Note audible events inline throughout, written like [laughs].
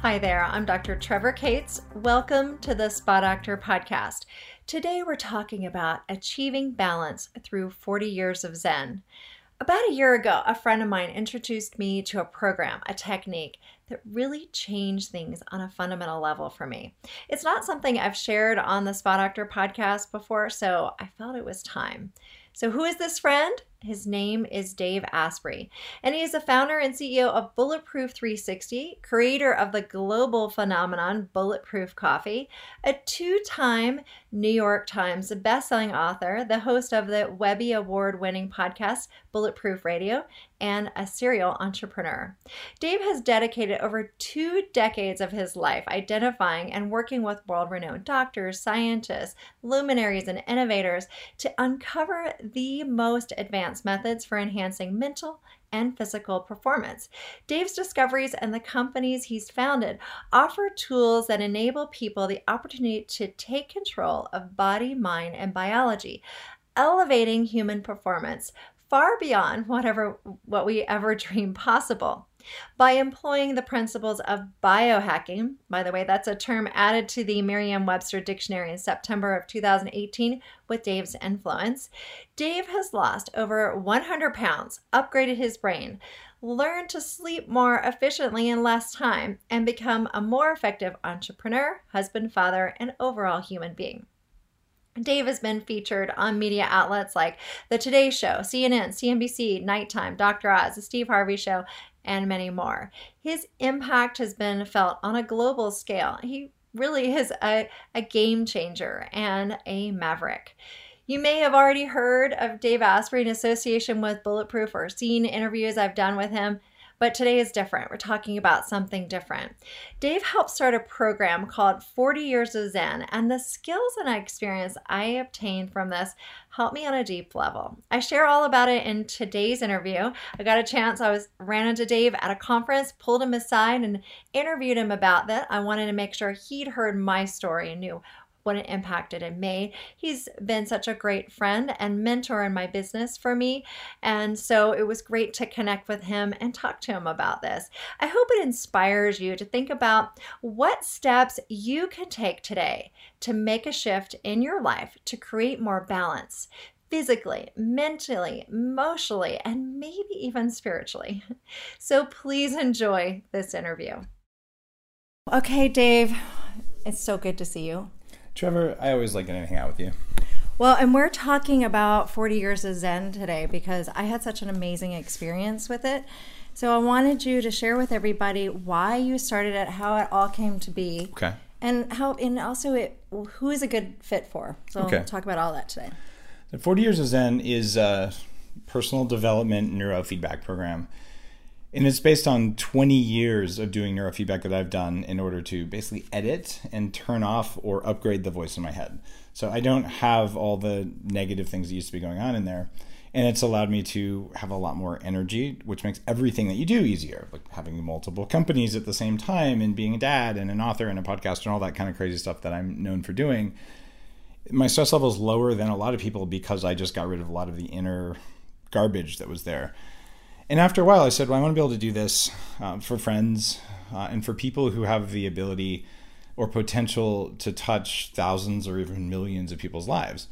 Hi there, I'm Dr. Trevor Cates. Welcome to the Spa Doctor podcast. Today we're talking about achieving balance through 40 years of Zen. About a year ago, a friend of mine introduced me to a program, a technique that really changed things on a fundamental level for me. It's not something I've shared on the Spa Doctor podcast before, so I felt it was time. So, who is this friend? His name is Dave Asprey, and he is the founder and CEO of Bulletproof 360, creator of the global phenomenon Bulletproof Coffee, a two time New York Times bestselling author, the host of the Webby Award winning podcast Bulletproof Radio, and a serial entrepreneur. Dave has dedicated over two decades of his life identifying and working with world renowned doctors, scientists, luminaries, and innovators to uncover the most advanced advanced methods for enhancing mental and physical performance. Dave's discoveries and the companies he's founded offer tools that enable people the opportunity to take control of body, mind, and biology, elevating human performance far beyond whatever what we ever [laughs] dream possible by employing the principles of biohacking. By the way, that's a term added to the Merriam Webster Dictionary in September of 2018 with Dave's influence. Dave has lost over 100 pounds, upgraded his brain, learned to sleep more efficiently in less time, and become a more effective entrepreneur, husband, father, and overall human being. Dave has been featured on media outlets like The Today Show, CNN, CNBC, Nightline, Dr. Oz, The Steve Harvey Show, and many more. His impact has been felt on a global scale. He really is a, a game changer and a maverick. You may have already heard of Dave Asprey in association with Bulletproof or seen interviews I've done with him. But today is different. We're talking about something different. Dave helped start a program called 40 Years of Zen, and the skills and experience I obtained from this helped me on a deep level. I share all about it in today's interview. I got a chance, I was ran into Dave at a conference, pulled him aside, and interviewed him about that. I wanted to make sure he'd heard my story and knew what an impact it had made. He's been such a great friend and mentor in my business for me. And so it was great to connect with him and talk to him about this. I hope it inspires you to think about what steps you can take today to make a shift in your life to create more balance physically, mentally, emotionally, and maybe even spiritually. So please enjoy this interview. Okay, Dave, it's so good to see you. Trevor, I always like getting to hang out with you. Well, and we're talking about 40 years of Zen today because I had such an amazing experience with it. So I wanted you to share with everybody why you started it, how it all came to be. Okay. And how and also it who is a good fit for. So okay. we'll talk about all that today. The 40 Years of Zen is a personal development neurofeedback program and it's based on 20 years of doing neurofeedback that I've done in order to basically edit and turn off or upgrade the voice in my head. So I don't have all the negative things that used to be going on in there. And it's allowed me to have a lot more energy, which makes everything that you do easier, like having multiple companies at the same time and being a dad and an author and a podcaster and all that kind of crazy stuff that I'm known for doing. My stress level is lower than a lot of people because I just got rid of a lot of the inner garbage that was there and after a while, I said, well, I want to be able to do this uh, for friends uh, and for people who have the ability or potential to touch thousands or even millions of people's lives.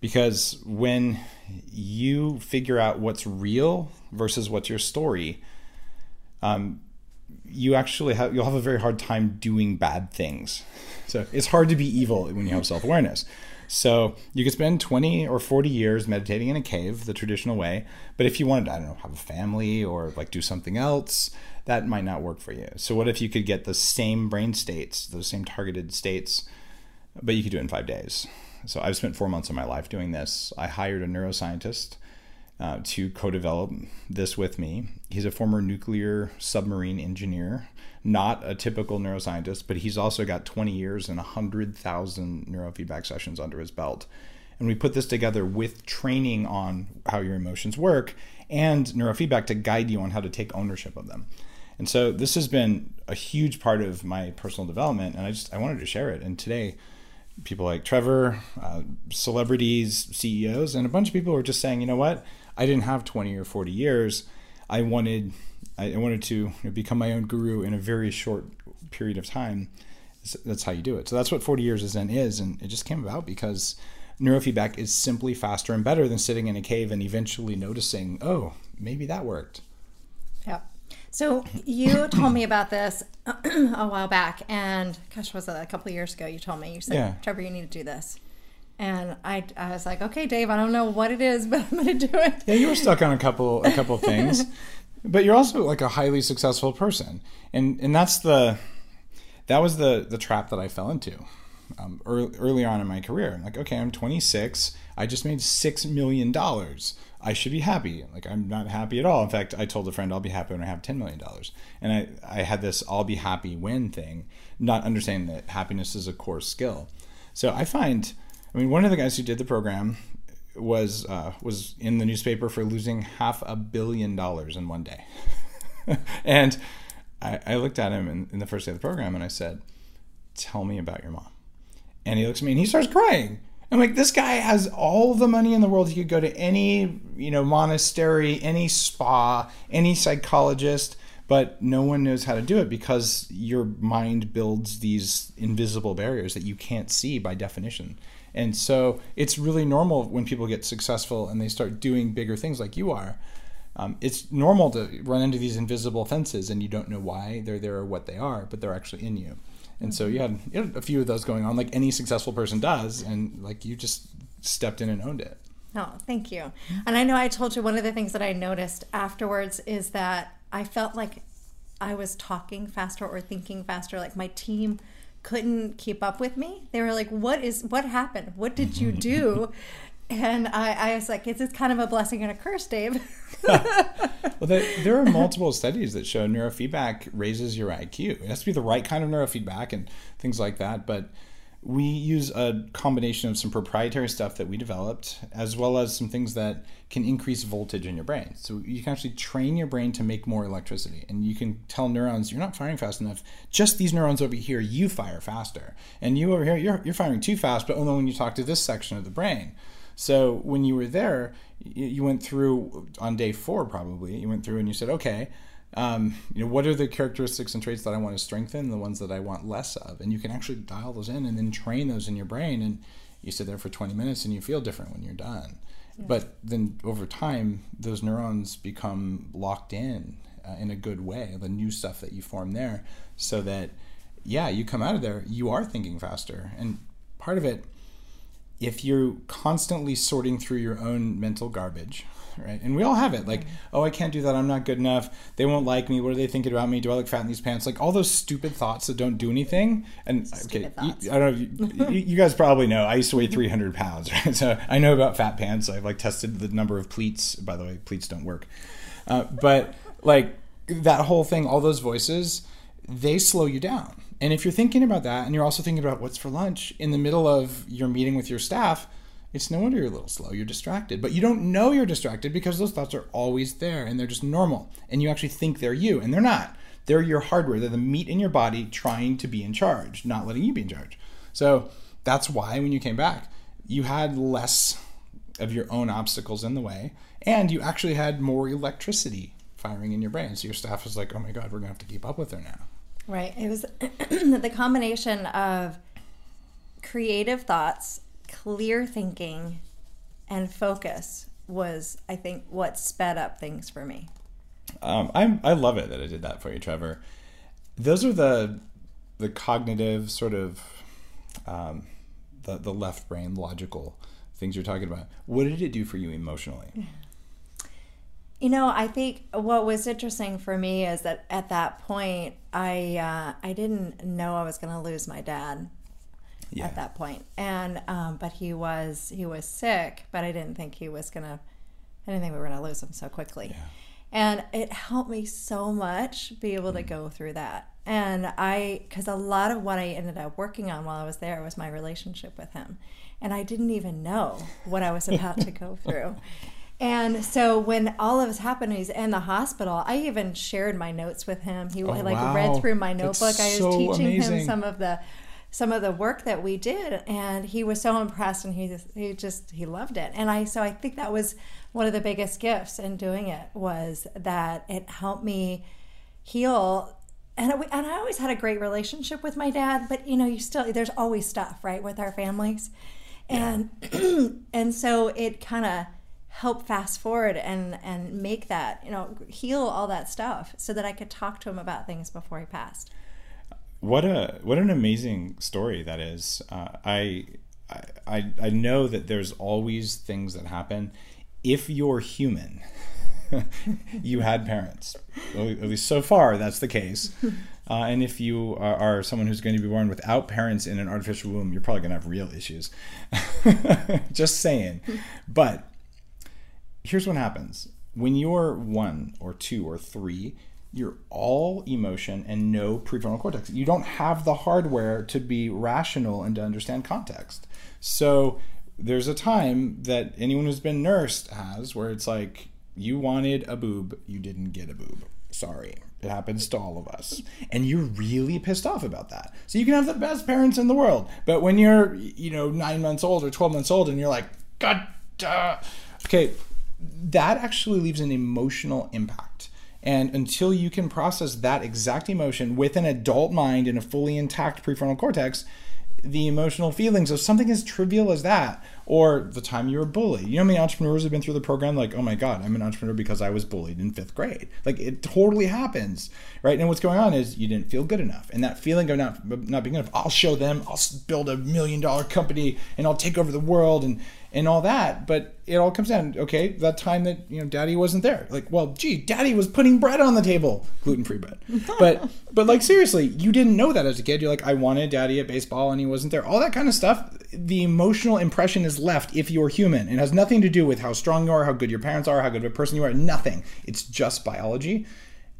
Because when you figure out what's real versus what's your story, um, you actually have you'll have a very hard time doing bad things. So it's hard to be evil when you have self awareness. So you could spend 20 or 40 years meditating in a cave the traditional way. But if you wanted, I don't know, have a family or like do something else, that might not work for you. So what if you could get the same brain states, those same targeted states, but you could do it in five days? So I've spent four months of my life doing this. I hired a neuroscientist uh, to co develop this with me. He's a former nuclear submarine engineer not a typical neuroscientist, but he's also got 20 years and 100,000 neurofeedback sessions under his belt. And we put this together with training on how your emotions work and neurofeedback to guide you on how to take ownership of them. And so this has been a huge part of my personal development, and I just I wanted to share it. And today, people like Trevor, uh, celebrities, CEOs, and a bunch of people were just saying, you know what, I didn't have 20 or 40 years. I wanted, I wanted to become my own guru in a very short period of time. That's how you do it. So that's what 40 years of Zen is, and it just came about because neurofeedback is simply faster and better than sitting in a cave and eventually noticing, oh, maybe that worked. Yeah. So you told me about this [clears throat] a while back, and gosh, was it a couple years ago? You told me you said, Yeah. "Trevor, you need to do this," and I, I was like, "Okay, Dave, I don't know what it is, [laughs] but I'm going to do it." Yeah, you were stuck on a couple a couple things, [laughs] but you're also like a highly successful person, and and that's the that was the the trap that I fell into um, early, early on in my career. I'm like, okay, I'm 26. I just made six million dollars. I should be happy. Like I'm not happy at all. In fact, I told a friend I'll be happy when I have ten million dollars, and I I had this I'll be happy when thing, not understanding that happiness is a core skill. So I find, I mean, one of the guys who did the program was uh, was in the newspaper for losing half a billion dollars in one day, [laughs] and I, I looked at him in, in the first day of the program and I said, "Tell me about your mom." And he looks at me and he starts crying. I'm like, this guy has all the money in the world. He could go to any, you know, monastery, any spa, any psychologist, but no one knows how to do it because your mind builds these invisible barriers that you can't see by definition. And so it's really normal when people get successful and they start doing bigger things like you are. Um, it's normal to run into these invisible fences and you don't know why they're there or what they are, but they're actually in you. And so you had, you had a few of those going on, like any successful person does, and like you just stepped in and owned it. Oh, thank you. And I know I told you one of the things that I noticed afterwards is that I felt like I was talking faster or thinking faster. Like my team couldn't keep up with me. They were like, "What is? What happened? What did you [laughs] do?" and I, I was like, "It's it's kind of a blessing and a curse, Dave." [laughs] Well, [laughs] there, there are multiple studies that show neurofeedback raises your IQ. It has to be the right kind of neurofeedback and things like that. But we use a combination of some proprietary stuff that we developed, as well as some things that can increase voltage in your brain. So you can actually train your brain to make more electricity. And you can tell neurons, you're not firing fast enough. Just these neurons over here, you fire faster. And you over here, you're, you're firing too fast, but only when you talk to this section of the brain. So when you were there, you went through on day four probably. You went through and you said, okay, um, you know, what are the characteristics and traits that I want to strengthen, the ones that I want less of, and you can actually dial those in and then train those in your brain. And you sit there for 20 minutes and you feel different when you're done. Yeah. But then over time, those neurons become locked in uh, in a good way. The new stuff that you form there, so that yeah, you come out of there, you are thinking faster, and part of it if you're constantly sorting through your own mental garbage, right? And we all have it. Like, oh, I can't do that. I'm not good enough. They won't like me. What are they thinking about me? Do I look fat in these pants? Like all those stupid thoughts that don't do anything. And okay, you, I don't know. You, you, guys probably know. I used to weigh [laughs] 300 pounds, right? So I know about fat pants. I've like tested the number of pleats. By the way, pleats don't work. Uh, but like that whole thing, all those voices, they slow you down and if you're thinking about that and you're also thinking about what's for lunch in the middle of your meeting with your staff, it's no wonder you're a little slow. You're distracted. But you don't know you're distracted because those thoughts are always there and they're just normal. And you actually think they're you, and they're not. They're your hardware. They're the meat in your body trying to be in charge, not letting you be in charge. So that's why when you came back, you had less of your own obstacles in the way, and you actually had more electricity firing in your brain. So your staff was like, oh my God, we're going to have to keep up with her now. Right. It was [clears throat] the combination of creative thoughts, clear thinking, and focus was, I think, what sped up things for me. Um, I I love it that I did that for you, Trevor. Those are the the cognitive sort of um, the the left brain logical things you're talking about. What did it do for you emotionally? You know, I think what was interesting for me is that at that point, I uh, I didn't know I was going to lose my dad yeah. at that point, and um, but he was he was sick, but I didn't think he was to. I didn't think we were going to lose him so quickly, yeah. and it helped me so much be able to mm. go through that. And I, because a lot of what I ended up working on while I was there was my relationship with him, and I didn't even know what I was about to go [laughs] through. And so when all of this happened, he's in the hospital. I even shared my notes with him. He oh, like wow. read through my notebook. I was teaching amazing. him some of the some of the work that we did and he was so impressed and he he just he loved it. And i so i think that was one of the biggest gifts in doing it was that it helped me heal. And, it, and i always had a great relationship with my dad but you know you still there's always stuff right with our families. And yeah. [clears throat] and so it kind of helped fast forward and and make that you know heal all that stuff so that i could talk to him about things before he passed what a what an amazing story that is. Uh, I, I I know that there's always things that happen. If you're human, [laughs] you had parents. At least so far, that's the case. [laughs] Uh, and if you are, are, someone who's going to be born without parents in an artificial womb, you're probably going to have real issues. [laughs] Just saying. But here's what happens when you're one or two or three you're all emotion and no prefrontal cortex. You don't have the hardware to be rational and to understand context. So there's a time that anyone who's been nursed has where it's like you wanted a boob, you didn't get a boob. Sorry. It happens to all of us. And you're really pissed off about that. So you can have the best parents in the world, but when you're, you know, 9 months old or 12 months old and you're like, god. Okay, that actually leaves an emotional impact and until you can process that exact emotion with an adult mind and a fully intact prefrontal cortex, the emotional feelings of something as trivial as that, or the time you were bullied. You know how many entrepreneurs have been through the program like, oh my God, I'm an entrepreneur because I was bullied in fifth grade. Like it totally happens, right? And what's going on is you didn't feel good enough. And that feeling of not, not being enough, I'll show them, I'll build a million dollar company and I'll take over the world and and all that. But it all comes down, okay, that time that, you know, daddy wasn't there. Like, well, gee, daddy was putting bread on the table, gluten free bread. [laughs] But, but like, seriously, you didn't know that as a kid. You're like, I wanted daddy at baseball and he wasn't there. All that kind of stuff, the emotional impression is left if you're human. It has nothing to do with how strong you are, how good your parents are, how good of a person you are. Nothing. It's just biology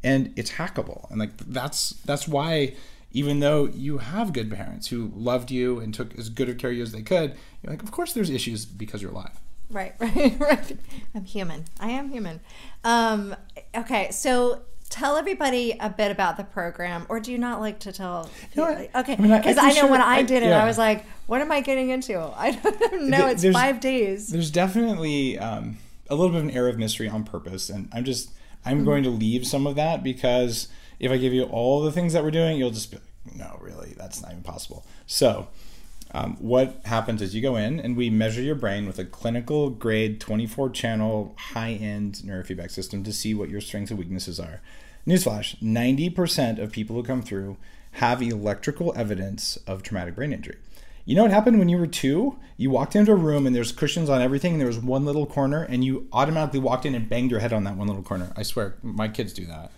and it's hackable. And like, that's, that's why even though you have good parents who loved you and took as good of care of you as they could, you're like, of course there's issues because you're alive. Right, [laughs] right, right. I'm human. I am human. Um, okay, so tell everybody a bit about the program, or do you not like to tell? Okay, because I, I, I, know sure, when I, I did it, yeah. I was like, "What am I getting into?" [laughs] I don't know. It's there's, five days. There's definitely um, a little bit of an air of mystery on purpose, and I'm just I'm mm-hmm. going to leave some of that because if I give you all the things that we're doing, you'll just be like, no, really, that's not even possible. So, um, what happens is you go in and we measure your brain with a clinical grade 24 channel high end neurofeedback system to see what your strengths and weaknesses are. Newsflash 90% of people who come through have electrical evidence of traumatic brain injury. You know what happened when you were two? You walked into a room and there's cushions on everything, and there was one little corner, and you automatically walked in and banged your head on that one little corner. I swear, my kids do that.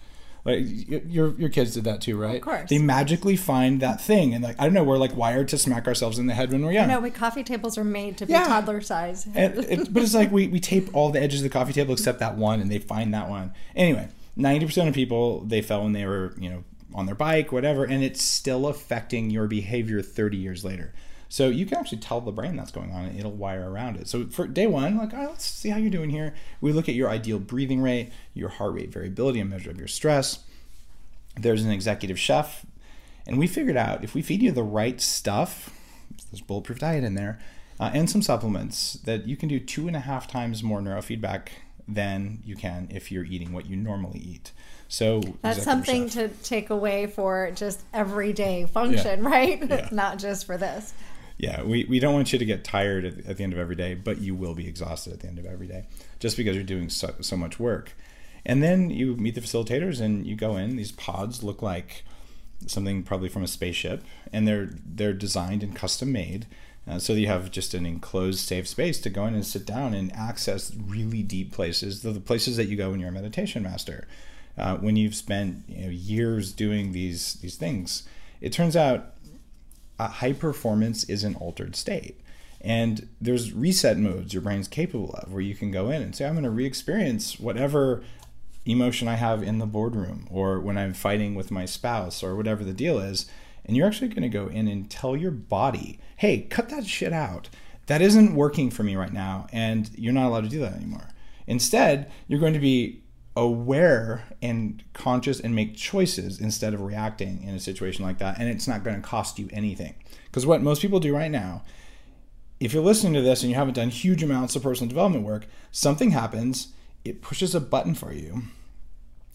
Like your your kids did that too, right? Of course. They magically find that thing, and like I don't know, we're like wired to smack ourselves in the head when we're young. No, we coffee tables are made to be yeah. toddler size. it, but it's like we we tape all the edges of the coffee table except that one, and they find that one. Anyway, ninety percent of people they fell when they were you know on their bike, whatever, and it's still affecting your behavior thirty years later. So you can actually tell the brain that's going on and it'll wire around it. So for day one, like, let's see how you're doing here. We look at your ideal breathing rate, your heart rate variability, a measure of your stress. There's an executive chef, and we figured out if we feed you the right stuff, there's bulletproof diet in there, uh, and some supplements, that you can do two and a half times more neurofeedback than you can if you're eating what you normally eat. So that's something chef. to take away for just everyday function, yeah. right? Yeah. [laughs] Not just for this yeah, we, we don't want you to get tired at, at, the end of every day, but you will be exhausted at the end of every day just because you're doing so, so much work. And then you meet the facilitators and you go in. These pods look like something probably from a spaceship, and they're they're designed and custom made. Uh, so you have just an enclosed, safe space to go in and sit down and access really deep places. the places that you go when you're a meditation master. Uh, when you've spent you know, years doing these these things, it turns out high performance is an altered state. And there's reset modes your brain's capable of where you can go in and say, I'm going to re experience whatever emotion I have in the boardroom or when I'm fighting with my spouse or whatever the deal is. And you're actually going to go in and tell your body, hey, cut that shit out. That isn't working for me right now. And you're not allowed to do that anymore. Instead, you're going to be aware and conscious and make choices instead of reacting in a situation like that. And it's not going to cost you anything. Because what most people do right now, if you're listening to this and you haven't done huge amounts of personal development work, something happens, it pushes a button for you.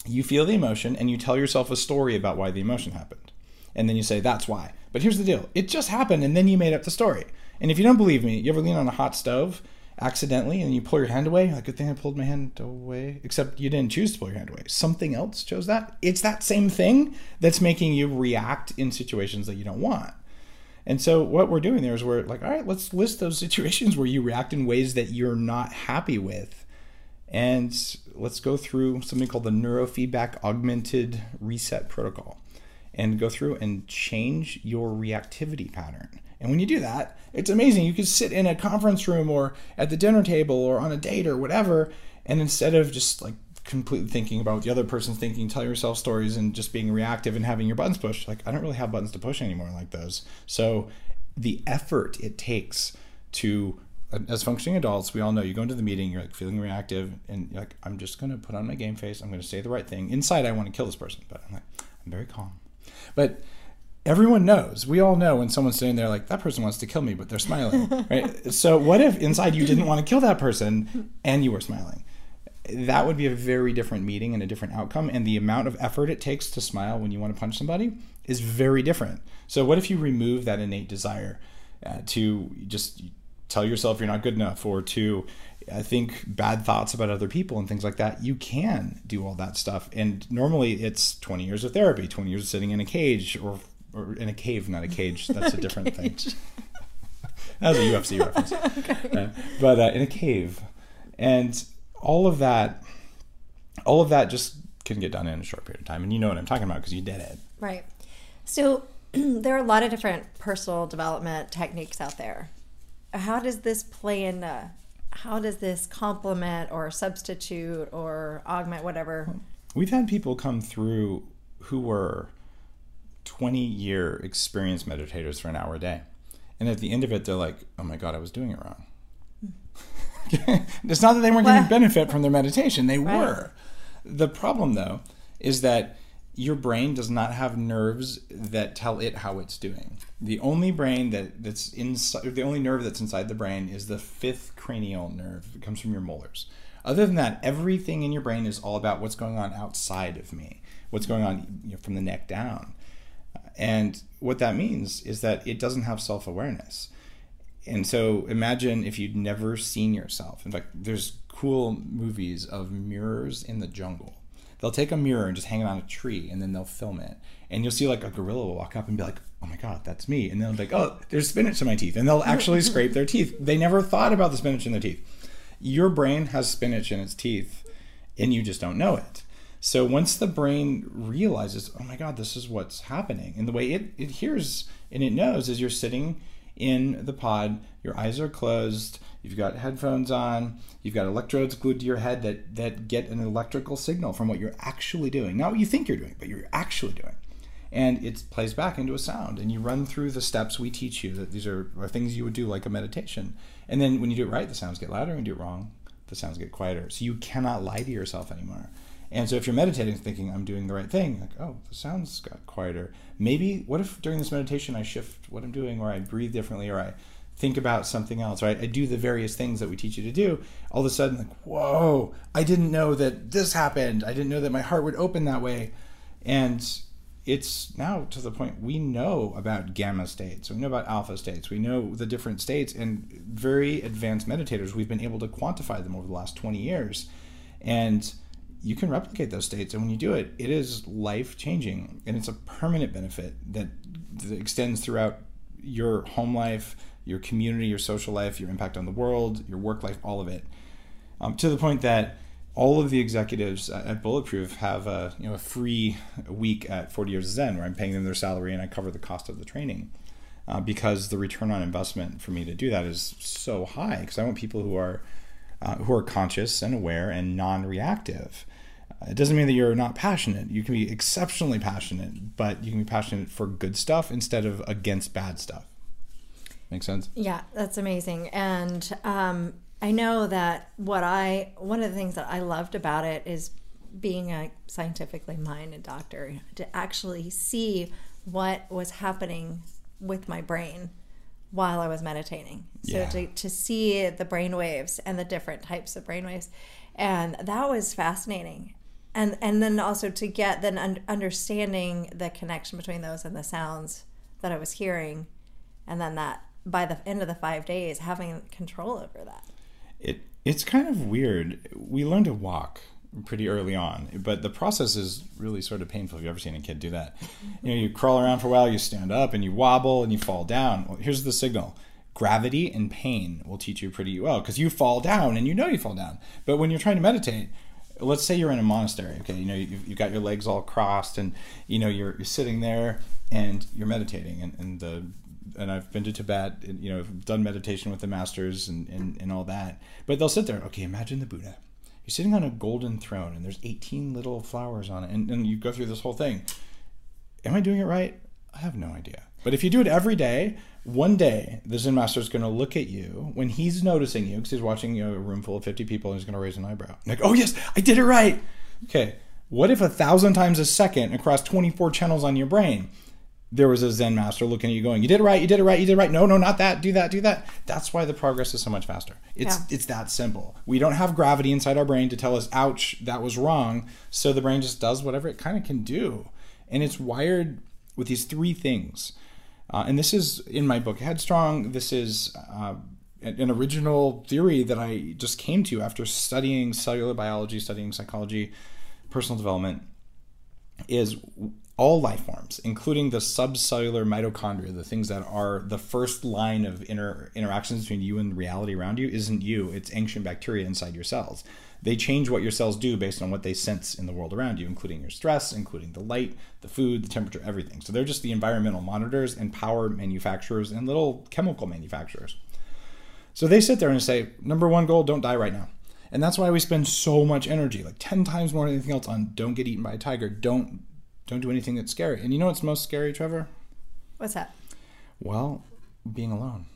You feel the emotion and you tell yourself a story about why the emotion happened. And then you say, that's why. But here's the deal it just happened and then you made up the story. And if you don't believe me, you ever lean on a hot stove accidentally and you pull your hand away, like good thing I pulled my hand away, except you didn't choose to pull your hand away. Something else chose that. It's that same thing that's making you react in situations that you don't want. And so what we're doing there is we're like, all right, let's list those situations where you react in ways that you're not happy with. And let's go through something called the neurofeedback augmented reset protocol and go through and change your reactivity pattern. And when you do that, it's amazing. You can sit in a conference room or at the dinner table or on a date or whatever, and instead of just like completely thinking about what the other person's thinking, tell yourself stories and just being reactive and having your buttons pushed, like I don't really have buttons to push anymore like those. So the effort it takes to as functioning adults, we all know you go into the meeting, you're like feeling reactive, and you're like, I'm just gonna put on my game face, I'm gonna say the right thing. Inside, I want to kill this person, but I'm like, I'm very calm. But everyone knows. We all know when someone's sitting there like that person wants to kill me but they're smiling right? [laughs] So what if inside you didn't want to kill that person and you were smiling? That would be a very different meeting and a different outcome and the amount of effort it takes to smile when you want to punch somebody is very different. So what if you remove that innate desire uh, to just tell yourself you're not good enough or to I think bad thoughts about other people and things like that, you can do all that stuff. And normally it's 20 years of therapy, 20 years of sitting in a cage or or in a cave, not a cage. That's a [laughs] different thing. [laughs] that was a UFC reference. [laughs] Okay. Uh, but uh, in a cave, and all of that, all of that just can get done in a short period of time. And you know what I'm talking about because you did it. Right. So [clears throat] there are a lot of different personal development techniques out there. How does this play in? Uh, how does this complement or substitute or augment whatever? We've had people come through who were 20 year experienced meditators for an hour a day. And at the end of it, they're like, oh my God, I was doing it wrong. it's not that they weren't getting benefit from their meditation, they right. were. The problem, though, is that your brain does not have nerves that tell it how it's doing. The only brain that, that's inside, the only nerve that's inside the brain is the fifth cranial nerve. It comes from your molars. Other than that, everything in your brain is all about what's going on outside of me, what's going on you know, from the neck down. And what that means is that it doesn't have self awareness. And so imagine if you'd never seen yourself. In fact, there's cool movies of mirrors in the jungle. They'll take a mirror and just hang it on a tree and then they'll film it. And you'll see like a gorilla will walk up and be like, oh my God, that's me. And they'll be like, oh, there's spinach in my teeth. And they'll actually [laughs] scrape their teeth. They never thought about the spinach in their teeth. Your brain has spinach in its teeth and you just don't know it. So once the brain realizes, oh my God, this is what's happening, and the way it, it hears and it knows is you're sitting in the pod, your eyes are closed, you've got headphones on, you've got electrodes glued to your head that, that get an electrical signal from what you're actually doing. Not what you think you're doing, but you're actually doing. And it plays back into a sound, and you run through the steps we teach you that these are, are things you would do like a meditation. And then when you do it right, the sounds get louder, and you do it wrong, the sounds get quieter. So you cannot lie to yourself anymore. And so if you're meditating thinking I'm doing the right thing, like, oh, the sounds got quieter. Maybe what if during this meditation I shift what I'm doing or I breathe differently or I think about something else, right? I do the various things that we teach you to do. All of a sudden, like, whoa, I didn't know that this happened. I didn't know that my heart would open that way. And it's now to the point we know about gamma states, we know about alpha states, we know the different states, and very advanced meditators, we've been able to quantify them over the last 20 years. And you can replicate those states. And when you do it, it is life changing and it's a permanent benefit that, that extends throughout your home life, your community, your social life, your impact on the world, your work life, all of it. Um, to the point that all of the executives at Bulletproof have a you know a free week at 40 Years Zen where I'm paying them their salary and I cover the cost of the training. Uh, because the return on investment for me to do that is so high because I want people who are uh, who are conscious and aware and non-reactive. It doesn't mean that you're not passionate. You can be exceptionally passionate, but you can be passionate for good stuff instead of against bad stuff. Make sense? Yeah, that's amazing. And um, I know that what I, one of the things that I loved about it is being a scientifically minded doctor to actually see what was happening with my brain while I was meditating. So Yeah. to, to see the brain waves and the different types of brain waves. And that was fascinating. And and then also to get then un- understanding the connection between those and the sounds that I was hearing and then that by the end of the 5 days having control over that. It it's kind of weird. We learn to walk pretty early on, but the process is really sort of painful. If you've ever seen a kid do that, you know, you crawl around for a while, you stand up, and you wobble, and you fall down. Well, here's the signal: gravity and pain will teach you pretty well because you fall down and you know you fall down. But when you're trying to meditate, let's say you're in a monastery, okay, you know, you've, you've got your legs all crossed, and you know you're, you're sitting there and you're meditating, and, and the and I've been to Tibet, and, you know, done meditation with the masters and, and, and all that. But they'll sit there, okay, imagine the Buddha. You're sitting on a golden throne and there's 18 little flowers on it, and, and you go through this whole thing. Am I doing it right? I have no idea. But if you do it every day, one day the Zen master is going to look at you when he's noticing you because he's watching you know, a room full of 50 people and he's going to raise an eyebrow. Like, oh, yes, I did it right. Okay, what if a thousand times a second across 24 channels on your brain, there was a Zen master looking at you going, you did it right, you did it right, you did it right. No, no, not that, do that, do that. That's why the progress is so much faster. It's Yeah. it's that simple. We don't have gravity inside our brain to tell us, ouch, that was wrong. So the brain just does whatever it kind of can do. And it's wired with these three things. Uh, and this is in my book Headstrong. This is uh, an original theory that I just came to after studying cellular biology, studying psychology, personal development is all life forms, including the subcellular mitochondria, the things that are the first line of inter- interactions between you and reality around you, isn't you. It's ancient bacteria inside your cells. They change what your cells do based on what they sense in the world around you, including your stress, including the light, the food, the temperature, everything. So they're just the environmental monitors and power manufacturers and little chemical manufacturers. So they sit there and say, number one goal, don't die right now. And that's why we spend so much energy, like 10 times more than anything else, on don't get eaten by a tiger. Don't don't do anything that's scary. And you know what's most scary, Trevor? What's that? Well, being alone.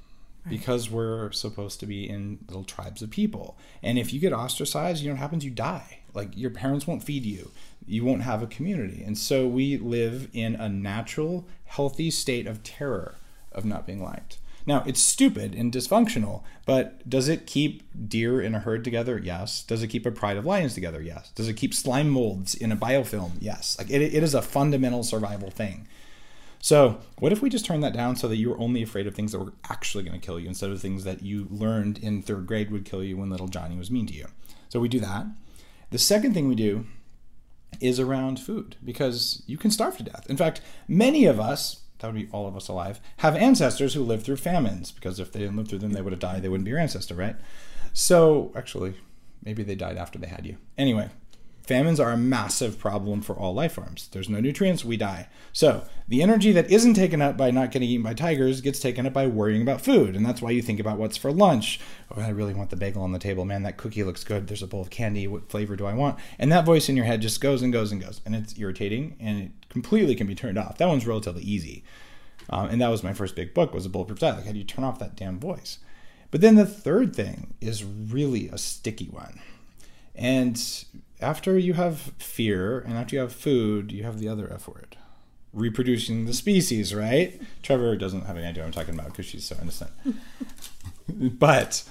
Because we're supposed to be in little tribes of people. And if you get ostracized, you know what happens? You die. Like your parents won't feed you. You won't have a community. And so we live in a natural, healthy state of terror of not being liked. Now, it's stupid and dysfunctional, but does it keep deer in a herd together? Yes. Does it keep a pride of lions together? Yes. Does it keep slime molds in a biofilm? Yes. Like it, it is a fundamental survival thing. So, what if we just turn that down so that you were only afraid of things that were actually going to kill you instead of things that you learned in third grade would kill you when little Johnny was mean to you? So, we do that. The second thing we do is around food because you can starve to death. In fact, many of us, that would be all of us alive, have ancestors who lived through famines because if they didn't live through them, they would have died. They wouldn't be your ancestor, right? So, actually, maybe they died after they had you. Anyway, famines are a massive problem for all life forms. There's no nutrients, we die. So, the energy that isn't taken up by not getting eaten by tigers gets taken up by worrying about food. And that's why you think about what's for lunch. Oh, I really want the bagel on the table. Man, that cookie looks good. There's a bowl of candy. What flavor do I want? And that voice in your head just goes and goes and goes. And it's irritating and it completely can be turned off. That one's relatively easy. Um, and that was my first big book was a bulletproof diet. Like, how do you turn off that damn voice? But then the third thing is really a sticky one. And after you have fear and after you have food, you have the other F word reproducing the species, right? Trevor doesn't have any idea what I'm talking about because she's so innocent. [laughs] but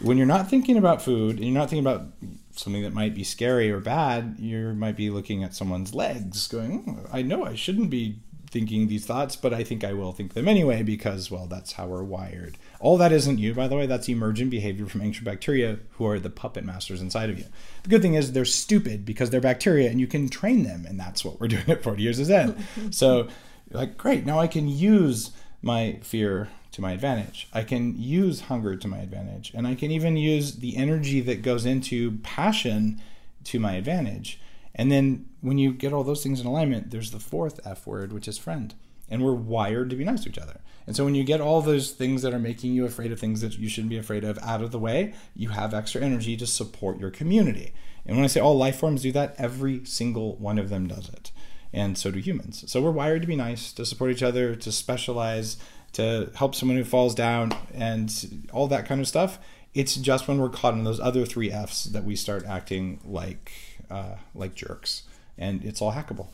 when you're not thinking about food and you're not thinking about something that might be scary or bad, you might be looking at someone's legs going, "Hmm, I know I shouldn't be thinking these thoughts, but I think I will think them anyway because, well, that's how we're wired. All that isn't you, by the way. That's emergent behavior from ancient bacteria who are the puppet masters inside of you. The good thing is they're stupid because they're bacteria and you can train them, and that's what we're [laughs] doing at 40 years of Zen. so, like, great, now I can use my fear to my advantage. I can use hunger to my advantage, and I can even use the energy that goes into passion to my advantage. And then when you get all those things in alignment, there's the fourth F word, which is friend. And we're wired to be nice to each other. And so when you get all those things that are making you afraid of things that you shouldn't be afraid of out of the way, you have extra energy to support your community. And when I say all life forms do that, every single one of them does it. And so do humans. So we're wired to be nice, to support each other, to specialize, to help someone who falls down, and all that kind of stuff. It's just when we're caught in those other three F's that we start acting like uh, like jerks, and it's all hackable.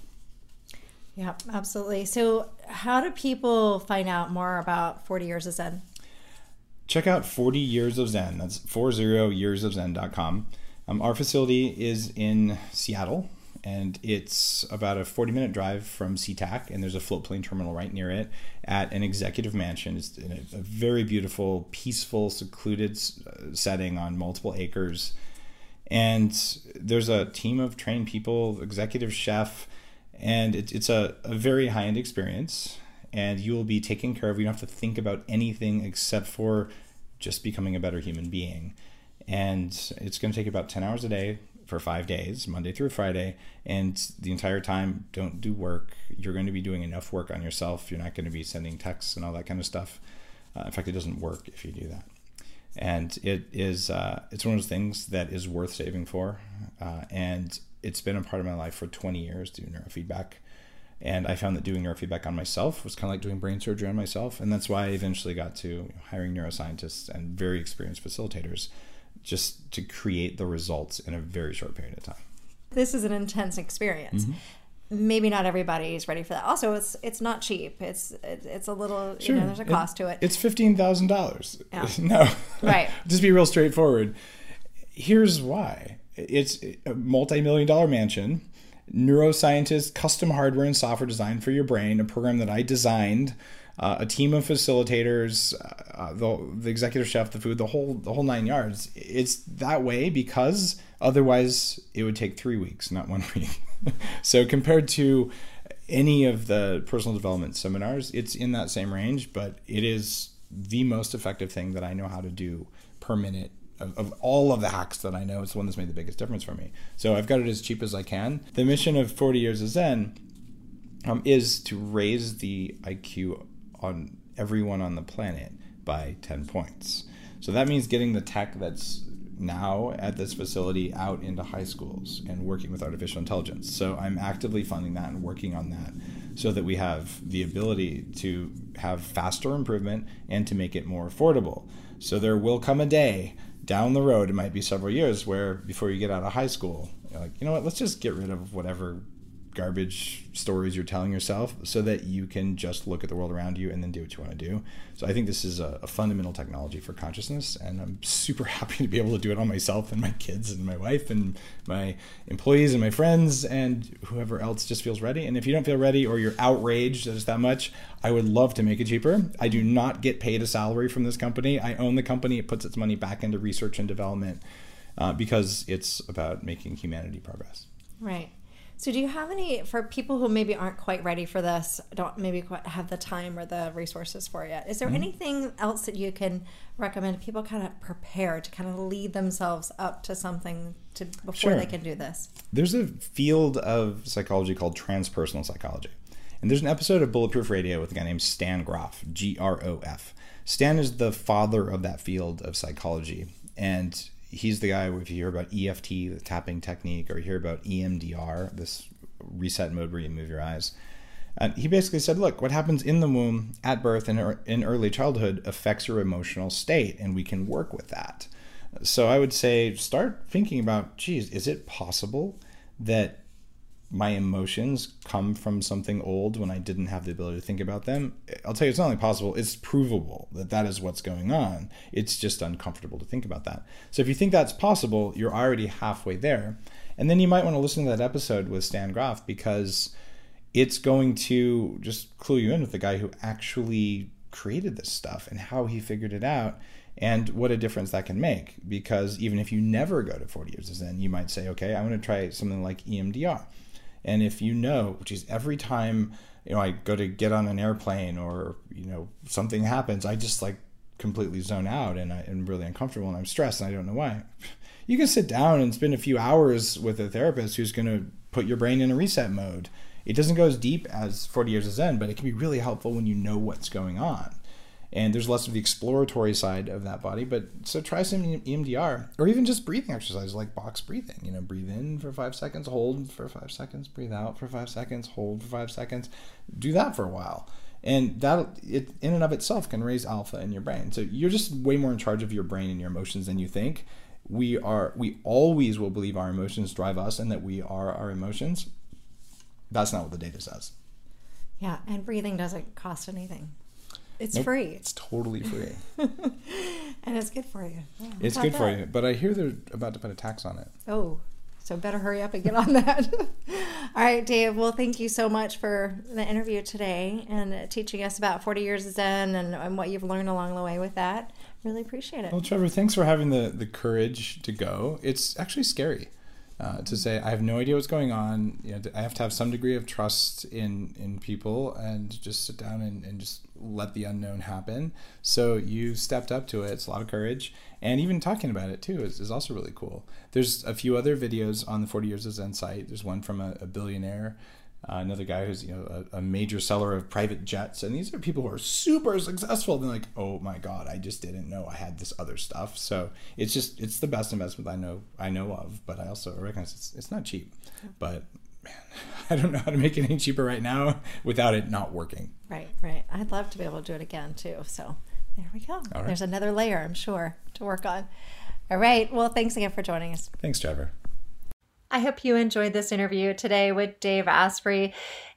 Yeah, absolutely. So, how do people find out more about 40 Years of Zen? Check out 40 Years of Zen. That's 40yearsofzen.com. Um, our facility is in Seattle, and it's about a 40 minute drive from SeaTac, and there's a float plane terminal right near it at an executive mansion. It's in a, a very beautiful, peaceful, secluded uh, setting on multiple acres. And there's a team of trained people, executive chef, and it, it's a, a very high end experience. And you will be taken care of. You don't have to think about anything except for just becoming a better human being. And it's going to take about 10 hours a day for five days, Monday through Friday. And the entire time, don't do work. You're going to be doing enough work on yourself. You're not going to be sending texts and all that kind of stuff. Uh, in fact, it doesn't work if you do that and it is uh, it's one of those things that is worth saving for. Uh, and it's been a part of my life for 20 years doing neurofeedback. And i found that doing neurofeedback on myself was kind of like doing brain surgery on myself. And that's why i eventually got to hiring neuroscientists and very experienced facilitators just to create the results in a very short period of time. This is an intense experience. Mm-hmm maybe not everybody is ready for that. Also, it's it's not cheap. It's it's a little sure. you know there's a cost it, to it. It's fifteen thousand yeah. dollars. [laughs] No, right. [laughs] Just be real straightforward. Here's why. It's a multi-million dollar mansion. Neuroscientist, custom hardware and software designed for your brain. A program that I designed. Uh, a team of facilitators, uh, the, the executive chef, the food, the whole the whole nine yards. It's that way because otherwise it would take three weeks, not one [laughs] week. [laughs] so compared to any of the personal development seminars, it's in that same range, but it is the most effective thing that I know how to do per minute of, of, all of the hacks that I know. It's the one that's made the biggest difference for me. So I've got it as cheap as I can. The mission of 40 Years of Zen um, is to raise the IQ on everyone on the planet by 10 points. So that means getting the tech that's now at this facility out into high schools and working with artificial intelligence. So I'm actively funding that and working on that so that we have the ability to have faster improvement and to make it more affordable. So there will come a day down the road, it might be several years, where before you get out of high school, you're like, you know what, let's just get rid of whatever garbage stories you're telling yourself so that you can just look at the world around you and then do what you want to do. So I think this is a, a, fundamental technology for consciousness, and I'm super [laughs] happy to be able to do it on myself and my kids and my wife and my employees and my friends and whoever else just feels ready. And if you don't feel ready or you're outraged that it's that much, I would love to make it cheaper. I do not get paid a salary from this company. I own the company. It puts its money back into research and development uh, because it's about making humanity progress. Right. So, do you have any for people who maybe aren't quite ready for this, don't maybe quite have the time or the resources for it yet? Is there mm-hmm. anything else that you can recommend people kind of prepare to kind of lead themselves up to something to before sure. they can do this? There's a field of psychology called transpersonal psychology. And there's an episode of Bulletproof Radio with a guy named Stan Grof, G R O F. Stan is the father of that field of psychology. And he's the guy if you hear about EFT, the tapping technique, or you hear about EMDR, this reset mode where you move your eyes. And he basically said, look, what happens in the womb at birth and er, in early childhood affects your emotional state, and we can work with that. So I would say start thinking about, geez, is it possible that my emotions come from something old when I didn't have the ability to think about them. I'll tell you, it's not only possible, it's provable that that is what's going on. It's just uncomfortable to think about that. So if you think that's possible, you're already halfway there. And then you might want to listen to that episode with Stan Grof because it's going to just clue you in with the guy who actually created this stuff and how he figured it out and what a difference that can make. Because even if you never go to 40 years of Zen, you might say, okay, I want to try something like EMDR and if you know, which is every time you know I go to get on an airplane or you know something happens, I just like completely zone out and I'm really uncomfortable and I'm stressed and I don't know why. [laughs] You can sit down and spend a few hours with a therapist who's going to put your brain in a reset mode. It doesn't go as deep as 40 years of Zen, but it can be really helpful when you know what's going on and there's less of the exploratory side of that body. But so try some EMDR or even just breathing exercises like box breathing. You know, breathe in for five seconds, hold for five seconds, breathe out for five seconds, hold for five seconds. Do that for a while. And that it in and of itself can raise alpha in your brain. So you're just way more in charge of your brain and your emotions than you think. we are we always will believe our emotions drive us and that we are our emotions. That's not what the data says. Yeah, and breathing doesn't cost anything. It's Nope, free. It's totally free. [laughs] and it's good for you. Yeah, it's how good for you, but I hear they're about to put a tax on it. Oh, so better hurry up and get on [laughs] that. All right, Dave. Well, thank you so much for the interview today and uh, teaching us about 40 years of Zen and, and what you've learned along the way with that. Really appreciate it. Well, Trevor, thanks for having the the courage to go. It's actually scary uh, to say I have no idea what's going on. You know, I have to have some degree of trust in in people and just sit down and, and just let the unknown happen. So you stepped up to it. It's a lot of courage, and even talking about it too is, is also really cool. There's a few other videos on the 40 Years of Zen site. There's one from a, a billionaire. Uh, another guy who's you know a, a, major seller of private jets, and these are people who are super successful. They're like, oh my god, I just didn't know I had this other stuff. So it's just it's the best investment I know I know of. But I also recognize it's it's not cheap. But man, [laughs] I don't know how to make it any cheaper right now without it not working. Right, right. I'd love to be able to do it again too. So there we go. right. There's another layer, I'm sure, to work on. All right. Well, thanks again for joining us. Thanks, Trevor. I hope you enjoyed this interview today with Dave Asprey.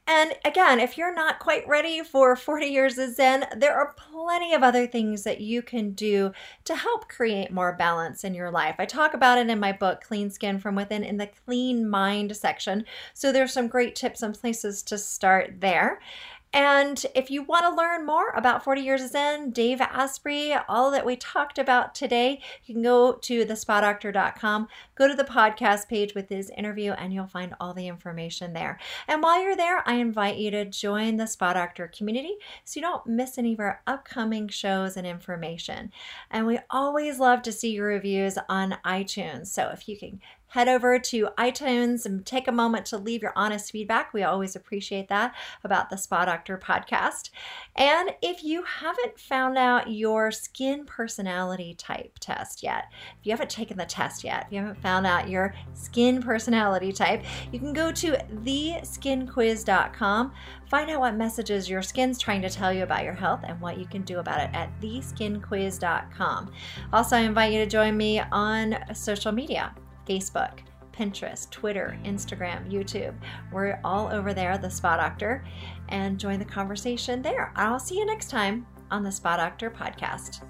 And again, if you're not quite ready for 40 years of Zen, there are plenty of other things that you can do to help create more balance in your life. I talk about it in my book, Clean Skin from Within, in the Clean Mind section. So there's some great tips and places to start there. And if you want to learn more about 40 Years of Zen, Dave Asprey, all that we talked about today, you can go to thespadoctor.com, go to the podcast page with his interview, and you'll find all the information there. And while you're there, I invite you to join the Spa Doctor community so you don't miss any of our upcoming shows and information. And we always love to see your reviews on iTunes. So if you can head over to iTunes and take a moment to leave your honest feedback. We always appreciate that about the Spa Doctor podcast. And if you haven't found out your skin personality type test yet, if you haven't taken the test yet, if you haven't found out your skin personality type, you can go to theskinquiz.com. Find out what messages your skin's trying to tell you about your health and what you can do about it at theskinquiz.com. Also, I invite you to join me on social media. Facebook, Pinterest, Twitter, Instagram, YouTube. We're all over there, The Spa Doctor, and join the conversation there. I'll see you next time on the Spa Doctor podcast.